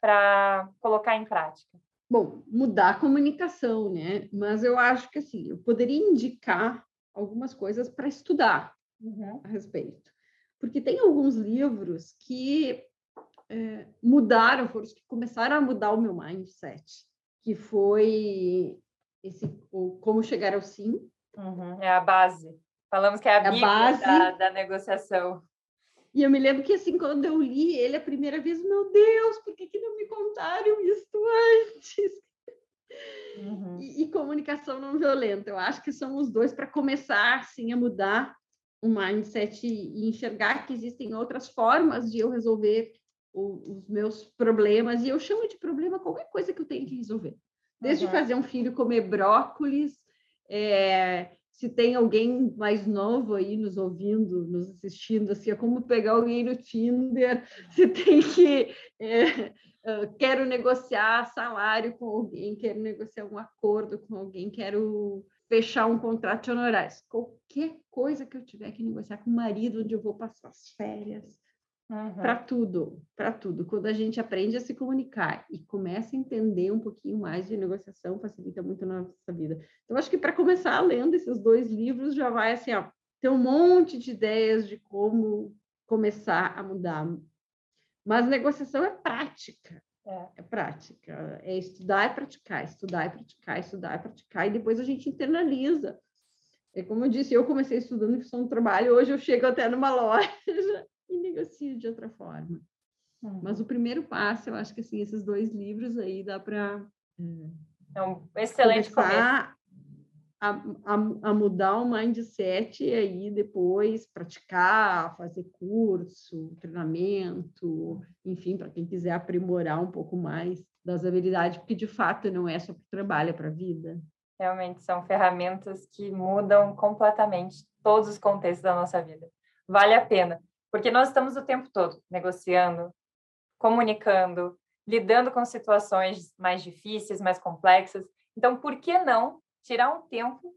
para colocar em prática. Bom, mudar a comunicação, né? Mas eu acho que assim, eu poderia indicar algumas coisas para estudar uhum. a respeito. Porque tem alguns livros que é, mudaram, foram que começaram a mudar o meu mindset, que foi esse o Como Chegar ao Sim. Uhum. É a base. Falamos que é a, é a base da, da negociação. E eu me lembro que, assim, quando eu li ele a primeira vez, meu Deus, por que, que não me contaram isso antes? Uhum. E, e, comunicação não violenta. Eu acho que são os dois para começar, sim, a mudar o mindset e, enxergar que existem outras formas de eu resolver o, os meus problemas. E eu chamo de problema qualquer coisa que eu tenho que resolver. Desde uhum. fazer um filho comer brócolis, é, se tem alguém mais novo aí nos ouvindo, nos assistindo, assim, é como pegar alguém no Tinder, se tem que é, quero negociar salário com alguém, quero negociar um acordo com alguém, quero fechar um contrato de honorários. Qualquer coisa que eu tiver que negociar com o marido, onde eu vou passar as férias, uhum. para tudo, para tudo. Quando a gente aprende a se comunicar e começa a entender um pouquinho mais de negociação, facilita muito na nossa vida. Então, acho que para começar lendo esses dois livros, já vai assim, ó, ter um monte de ideias de como começar a mudar mas negociação é prática. É. é prática. É estudar e praticar, estudar e praticar, estudar e praticar, e depois a gente internaliza. É como eu disse, eu comecei estudando questão do trabalho, hoje eu chego até numa loja negocio de outra forma. Uhum. Mas o primeiro passo, eu acho que assim, esses dois livros aí dá para. É, é um excelente começo a, a, a, mudar o mindset e aí depois praticar, fazer curso, treinamento, enfim, para quem quiser aprimorar um pouco mais das habilidades, porque de fato não é só para o trabalho, é para a vida. Realmente são ferramentas que mudam completamente todos os contextos da nossa vida. Vale a pena, porque nós estamos o tempo todo negociando, comunicando, lidando com situações mais difíceis, mais complexas. Então, por que não tirar um tempo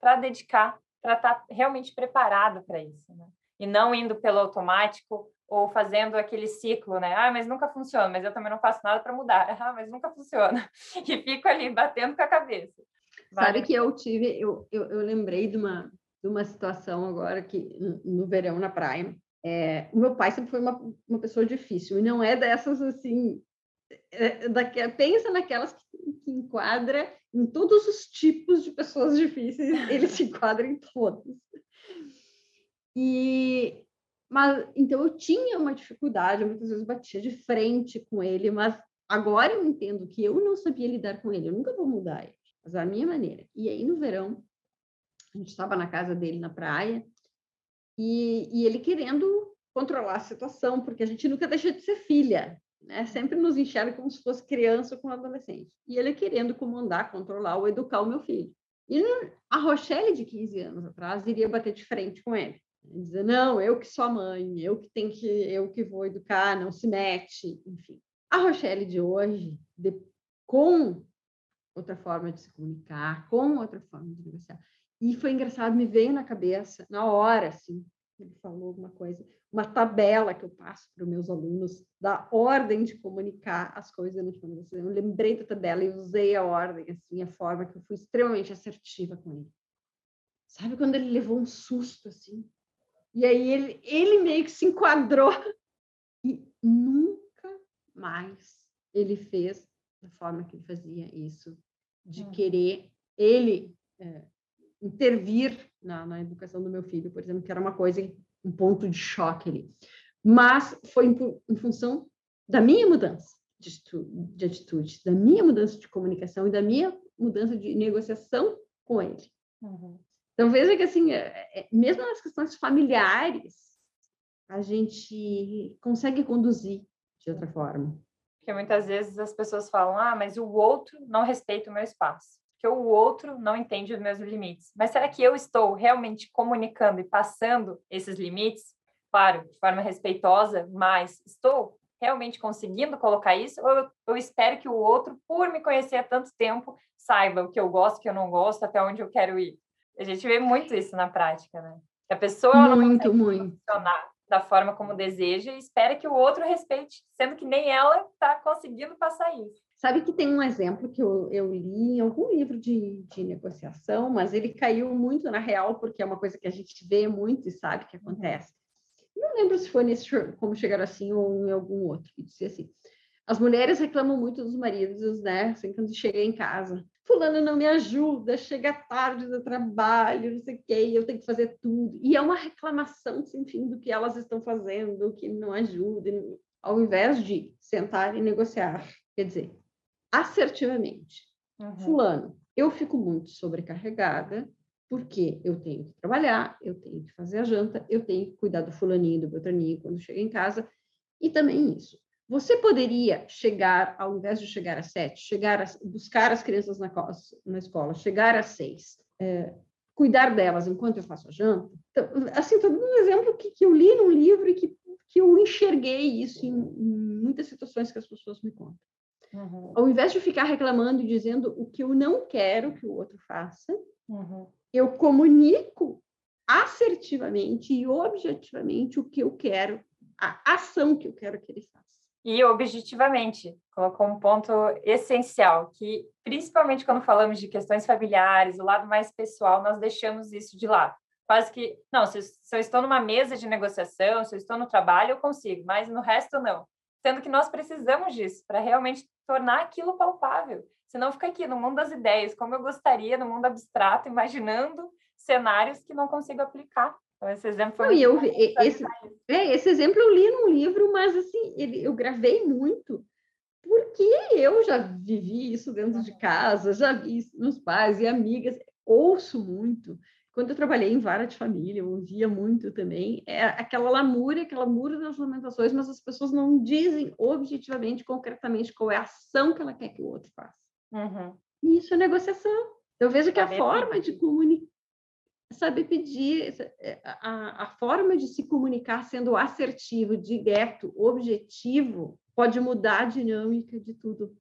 para dedicar, para estar tá realmente preparado para isso, né? E não indo pelo automático ou fazendo aquele ciclo, né? Ah, mas nunca funciona, mas eu também não faço nada para mudar. Ah, mas nunca funciona. E fico ali batendo com a cabeça. Vale. Sabe que eu tive, eu, eu, eu, lembrei de uma, de uma situação agora que no verão na praia. É, o meu pai sempre foi uma, uma pessoa difícil e não é dessas assim é, daqui, pensa naquelas que, que, enquadra em todos os tipos de pessoas difíceis, ele se enquadra em todos. E, mas, então eu tinha uma dificuldade, muitas vezes batia de frente com ele, mas agora eu entendo que eu não sabia lidar com ele, eu nunca vou mudar ele, mas a minha maneira. E aí no verão, a gente estava na casa dele na praia, e, e ele querendo controlar a situação, porque a gente nunca deixa de ser filha, né? Sempre nos enxerga como se fosse criança com adolescente. E ele querendo comandar, controlar ou educar o meu filho. E a Rochelle, de 15 anos atrás, iria bater de frente com ele. Dizer, não, eu que sou a mãe, eu que tenho que, eu que vou educar, não se mete, enfim. A Rochelle de hoje, de, com outra forma de se comunicar, com outra forma de negociar. E foi engraçado, me veio na cabeça, na hora, assim, ele falou alguma coisa, uma tabela que eu passo para os meus alunos da ordem de comunicar as coisas no Eu lembrei da tabela e usei a ordem, assim, a forma que eu fui extremamente assertiva com ele. Sabe quando ele levou um susto assim? E aí ele, ele meio que se enquadrou e nunca mais ele fez da forma que ele fazia isso, de hum. querer ele é, intervir na, na, educação do meu filho, por exemplo, que era uma coisa, um ponto de choque ali. Mas foi em, em função da minha mudança de, de atitude, da minha mudança de comunicação e da minha mudança de negociação com ele. Uhum. Então, veja que, assim, é, é, mesmo nas questões familiares, a gente consegue conduzir de outra forma. Porque muitas vezes as pessoas falam, ah, mas o outro não respeita o meu espaço, que o outro não entende os meus limites. Mas será que eu estou realmente comunicando e passando esses limites? Claro, de forma respeitosa, mas estou realmente conseguindo colocar isso? Ou eu, eu espero que o outro, por me conhecer há tanto tempo, saiba o que eu gosto, o que eu não gosto, até onde eu quero ir? A gente vê muito isso na prática, né? Que a pessoa muito, muito. funcionar da forma como deseja e espera que o outro respeite, sendo que nem ela está conseguindo passar isso. Sabe que tem um exemplo que eu, eu li em algum livro de, de, negociação, mas ele caiu muito na real, porque é uma coisa que a gente vê muito e sabe que acontece. Não lembro se foi nesse Como Chegar Assim ou em algum outro, que dizia assim, as mulheres reclamam muito dos maridos, né? Assim, quando chega em casa fulano não me ajuda, chega tarde do trabalho, não sei o quê, eu tenho que fazer tudo. E é uma reclamação sem fim do que elas estão fazendo, que não ajuda, ao invés de sentar e negociar. Quer dizer, assertivamente. Uhum. Fulano, eu fico muito sobrecarregada, porque eu tenho que trabalhar, eu tenho que fazer a janta, eu tenho que cuidar do fulaninho, do beltraninho quando chega em casa, e também isso. Você poderia chegar, ao invés de chegar às sete, chegar a, buscar as crianças na, na escola, chegar às seis, é, cuidar delas enquanto eu faço a janta. Então, assim, estou dando um exemplo que, que eu li num livro e que, que eu enxerguei isso em, em muitas situações que as pessoas me contam. Uhum. Ao invés de ficar reclamando e dizendo o que eu não quero que o outro faça, uhum. eu comunico assertivamente e objetivamente o que eu quero, a ação que eu quero que ele faça. E objetivamente, colocou um ponto essencial, que principalmente quando falamos de questões familiares, o lado mais pessoal, nós deixamos isso de lado. Quase que, não, se, se eu estou numa mesa de negociação, se eu estou no trabalho, eu consigo, mas no resto não. Sendo que nós precisamos disso para realmente tornar aquilo palpável. Senão fica aqui no mundo das ideias, como eu gostaria, no mundo abstrato, imaginando cenários que não consigo aplicar. Então, esse exemplo foi. Não, eu, esse, é, esse exemplo eu li num livro, mas assim, ele, eu gravei muito, porque eu já vivi isso dentro de casa, já vi isso nos pais e amigas, ouço muito. Quando eu trabalhei em vara de família, eu ouvia muito também. É aquela lamúria, aquela lamúria das lamentações, mas as pessoas não dizem objetivamente, concretamente, qual é a ação que ela quer que o outro faça. Uhum. E isso é negociação. Eu vejo que a forma de comunicar saber pedir, é, a, a forma de se comunicar sendo assertivo, direto, objetivo, pode mudar a dinâmica de tudo,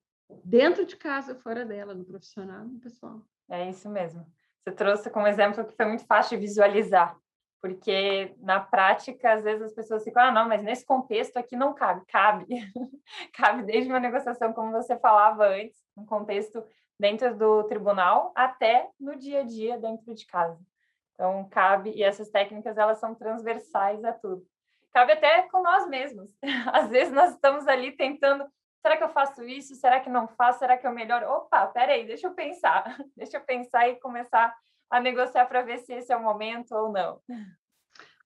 dentro de casa, fora dela, no profissional, no pessoal. É isso mesmo. Você trouxe como exemplo que foi muito fácil de visualizar, porque na prática, às vezes as pessoas ficam, ah, não, mas nesse contexto aqui não cabe. Cabe. cabe desde uma negociação, como você falava antes, um contexto dentro do tribunal, até no dia a dia dentro de casa. Então, cabe, e essas técnicas, elas são transversais a tudo. Cabe até com nós mesmos. Às vezes nós estamos ali tentando, será que eu faço isso? Será que não faço? Será que eu melhor? Opa, peraí, deixa eu pensar. Deixa eu pensar e começar a negociar para ver se esse é o momento ou não.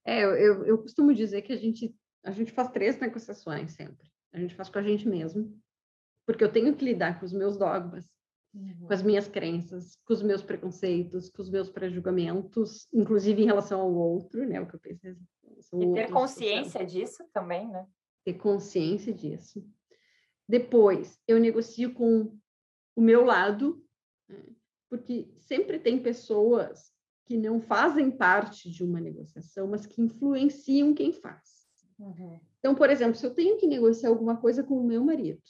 É, eu, eu, costumo dizer que a gente, a gente faz três negociações sempre. A gente faz com a gente mesmo, porque eu tenho que lidar com os meus dogmas, uhum. com as minhas crenças, com os meus preconceitos, com os meus prejulgamentos, inclusive em relação ao outro, né? O que eu penso. E ter consciência disso também, né? Ter consciência disso. Depois, eu negocio com o meu lado, né? porque sempre tem pessoas que não fazem parte de uma negociação, mas que influenciam quem faz. Uhum. Então, por exemplo, se eu tenho que negociar alguma coisa com o meu marido,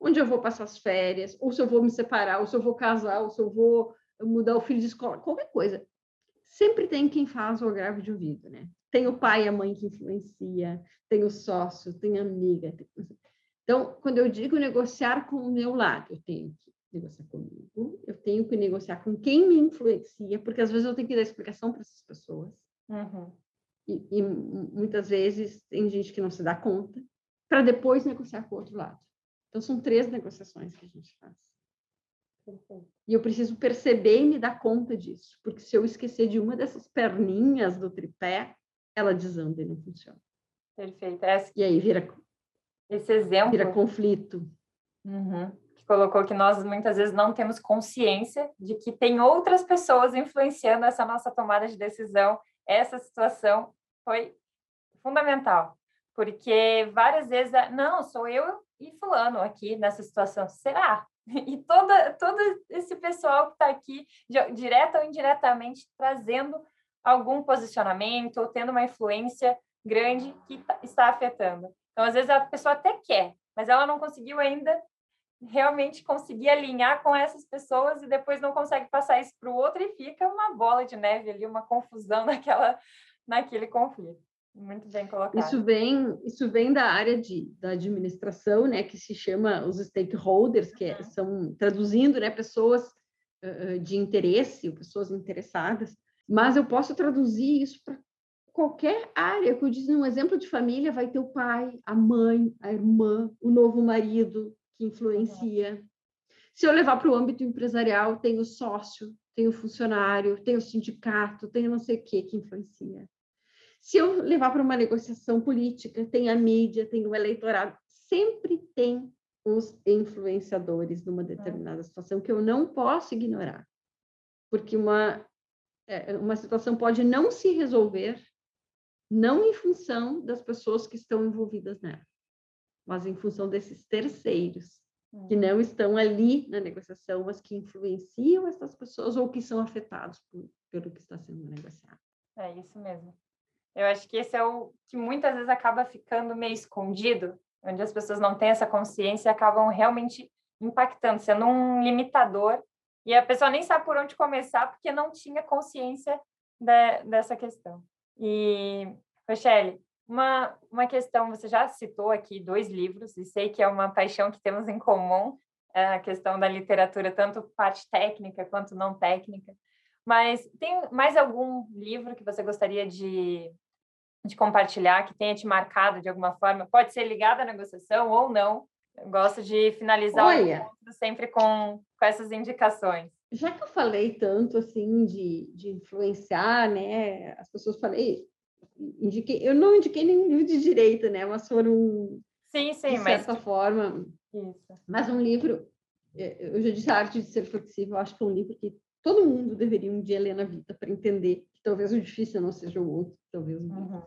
onde eu vou passar as férias, ou se eu vou me separar, ou se eu vou casar, ou se eu vou mudar o filho de escola, qualquer coisa. Sempre tem quem faz o agravo de ouvido, né? Tem o pai e a mãe que influencia, tem o sócio, tem a amiga. Tem... Então, quando eu digo negociar com o meu lado, eu tenho que negociar comigo, eu tenho que negociar com quem me influencia, porque às vezes eu tenho que dar explicação para essas pessoas. Uhum. E, e, muitas vezes tem gente que não se dá conta, para depois negociar com o outro lado. Então, são três negociações que a gente faz. E eu preciso perceber e me dar conta disso, porque se eu esquecer de uma dessas perninhas do tripé, ela desanda e não funciona. Perfeito. Essa... E aí vira esse exemplo vira conflito. Uhum. Que colocou que nós muitas vezes não temos consciência de que tem outras pessoas influenciando essa nossa tomada de decisão. Essa situação foi fundamental, porque várias vezes, não, sou eu e fulano aqui nessa situação. Será? E toda, todo esse pessoal que está aqui, direta ou indiretamente, trazendo algum posicionamento ou tendo uma influência grande que tá, está afetando. Então, às vezes, a pessoa até quer, mas ela não conseguiu ainda realmente conseguir alinhar com essas pessoas e depois não consegue passar isso para o outro e fica uma bola de neve ali, uma confusão naquela, naquele conflito. Muito bem colocado. Isso vem, isso vem da área de, da administração, né, que se chama os stakeholders, que é, são, traduzindo, né, pessoas uh, de interesse, pessoas interessadas, mas eu posso traduzir isso para qualquer área, que eu disse, um exemplo de família vai ter o pai, a mãe, a irmã, o novo marido que influencia. Se eu levar para o âmbito empresarial, tem o sócio, tem o funcionário, tem o sindicato, tem não sei o que que influencia. Se eu levar para uma negociação política, tem a mídia, tem o eleitorado, sempre tem os influenciadores numa determinada situação que eu não posso ignorar. Porque uma, é, uma situação pode não se resolver não em função das pessoas que estão envolvidas nela, mas em função desses terceiros que não estão ali na negociação, mas que influenciam essas pessoas ou que são afetados por, pelo que está sendo negociado. É isso mesmo. Eu acho que esse é o que muitas vezes acaba ficando meio escondido, onde as pessoas não têm essa consciência e acabam realmente impactando, sendo um limitador, e a pessoa nem sabe por onde começar porque não tinha consciência de, dessa questão. E, Rochelle, uma, uma questão, você já citou aqui dois livros, e sei que é uma paixão que temos em comum, é a questão da literatura, tanto parte técnica quanto não técnica. Mas tem mais algum livro que você gostaria de de compartilhar, que tenha te marcado de alguma forma? Pode ser ligado à negociação ou não. Eu gosto de finalizar Olha, o sempre com, com essas indicações. Já que eu falei tanto assim de, de influenciar, né? As pessoas falei, indiquei, eu não indiquei nenhum livro de direito, né? Mas foram sim, sim, de certa mas... forma. Isso. Mas um livro, é, eu já disse a arte de ser flexível, acho que é um livro que todo mundo deveria um dia ler na vida para entender que talvez o difícil não seja o outro, talvez uhum.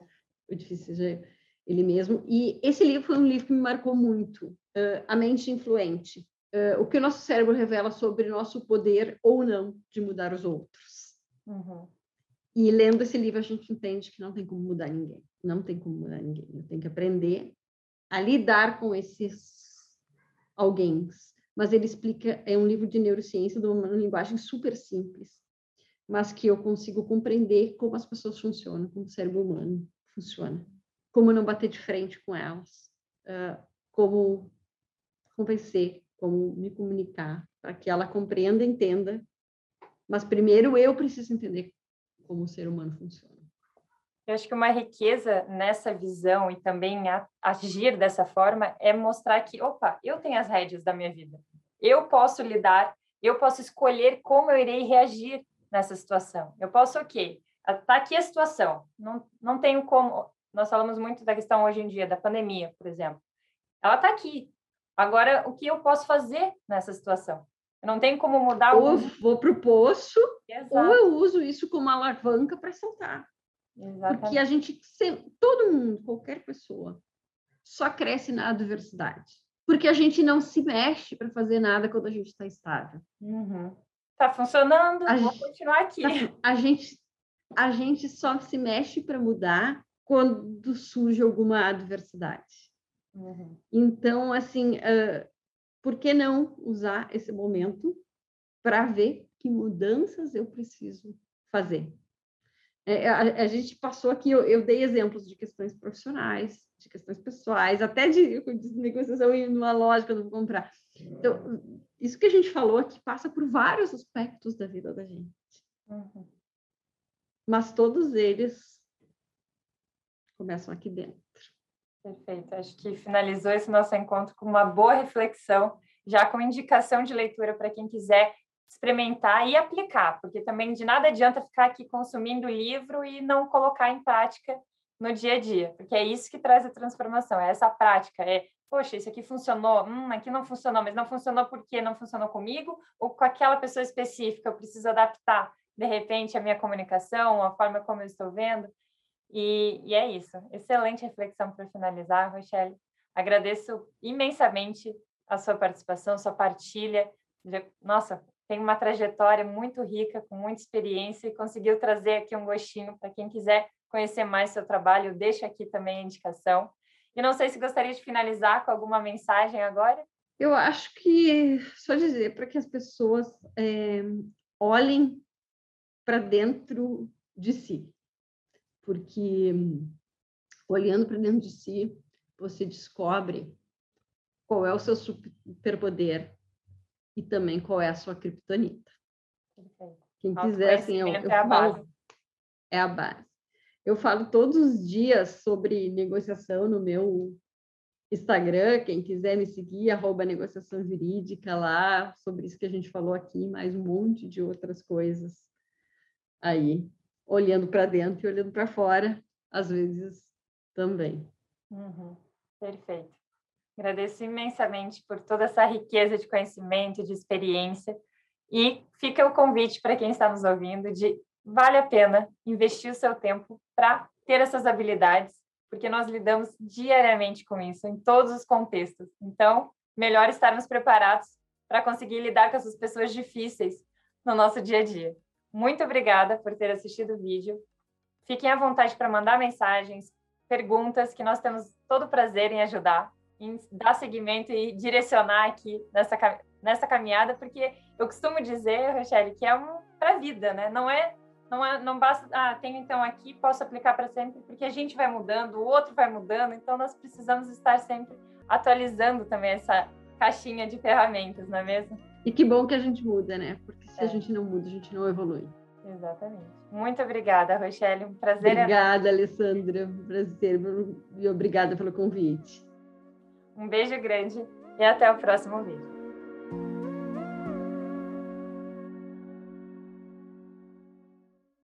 o difícil seja ele mesmo. E esse livro foi um livro que me marcou muito, uh, A Mente Influente. Uh, o que o nosso cérebro revela sobre nosso poder ou não de mudar os outros. Uhum. E lendo esse livro, a gente entende que não tem como mudar ninguém. Não tem como mudar ninguém. Eu tenho que aprender a lidar com esses alguém mas ele explica, é um livro de neurociência de uma linguagem super simples, mas que eu consigo compreender como as pessoas funcionam, como o cérebro humano funciona, como não bater de frente com elas, uh, como convencer, como me comunicar, para que ela compreenda, entenda, mas primeiro eu preciso entender como o ser humano funciona. Eu acho que uma riqueza nessa visão e também agir dessa forma é mostrar que, opa, eu tenho as rédeas da minha vida. Eu posso lidar, eu posso escolher como eu irei reagir nessa situação. Eu posso, ok, tá aqui a situação, não, não tenho como. Nós falamos muito da questão hoje em dia da pandemia, por exemplo. Ela está aqui. Agora, o que eu posso fazer nessa situação? Eu não tenho como mudar. Ou o... vou para o poço, Exato. ou eu uso isso como alavanca para saltar. Exatamente. Porque a gente, todo mundo, qualquer pessoa, só cresce na adversidade. Porque a gente não se mexe para fazer nada quando a gente está estável. Uhum. Tá funcionando, a vou gente, continuar aqui. Tá, a, gente, a gente só se mexe para mudar quando surge alguma adversidade. Uhum. Então, assim, uh, por que não usar esse momento para ver que mudanças eu preciso fazer? É, a, a, gente passou aqui, eu, eu, dei exemplos de questões profissionais, de questões pessoais, até de, de negociação em uma loja que eu vou comprar. Então, isso que a gente falou aqui passa por vários aspectos da vida da gente. Uhum. Mas todos eles começam aqui dentro. Perfeito. Acho que finalizou esse nosso encontro com uma boa reflexão, já com indicação de leitura para quem quiser experimentar e aplicar, porque também de nada adianta ficar aqui consumindo livro e não colocar em prática no dia a dia, porque é isso que traz a transformação, é essa prática, é, poxa, isso aqui funcionou, hum, aqui não funcionou, mas não funcionou porque não funcionou comigo? Ou com aquela pessoa específica, eu preciso adaptar, de repente, a minha comunicação, a forma como eu estou vendo, e, e é isso. Excelente reflexão para finalizar, Rochelle. Agradeço imensamente a sua participação, sua partilha. Nossa, tem uma trajetória muito rica, com muita experiência e conseguiu trazer aqui um gostinho para quem quiser conhecer mais seu trabalho, deixo aqui também a indicação. E não sei se gostaria de finalizar com alguma mensagem agora. Eu acho que só dizer para que as pessoas é, olhem para dentro de si, porque olhando para dentro de si, você descobre qual é o seu superpoder e também qual é a sua criptonita. Quem quiser, assim, eu, eu é, a falo, é a base. Eu falo todos os dias sobre negociação no meu Instagram, quem quiser me seguir, arroba negociação jurídica lá, sobre isso que a gente falou aqui, mais um monte de outras coisas aí, olhando para dentro e olhando para fora, às vezes também. Uhum. Perfeito. Agradeço imensamente por toda essa riqueza de conhecimento, de experiência. E fica o convite para quem está nos ouvindo de vale a pena investir o seu tempo para ter essas habilidades, porque nós lidamos diariamente com isso, em todos os contextos. Então, melhor estarmos preparados para conseguir lidar com essas pessoas difíceis no nosso dia a dia. Muito obrigada por ter assistido o vídeo. Fiquem à vontade para mandar mensagens, perguntas, que nós temos todo o prazer em ajudar em dar seguimento e direcionar aqui nessa, nessa caminhada, porque eu costumo dizer, Rochelle, que é um para a vida, né? Não é, não é, não basta, ah, tenho então aqui, posso aplicar para sempre, porque a gente vai mudando, o outro vai mudando, então nós precisamos estar sempre atualizando também essa caixinha de ferramentas, não é mesmo? E que bom que a gente muda, né? Porque se é. a gente não muda, a gente não evolui. Exatamente. Muito obrigada, Rochelle. Um prazer. Obrigada, Alessandra. Um prazer e obrigada pelo convite. Um beijo grande e até o próximo vídeo.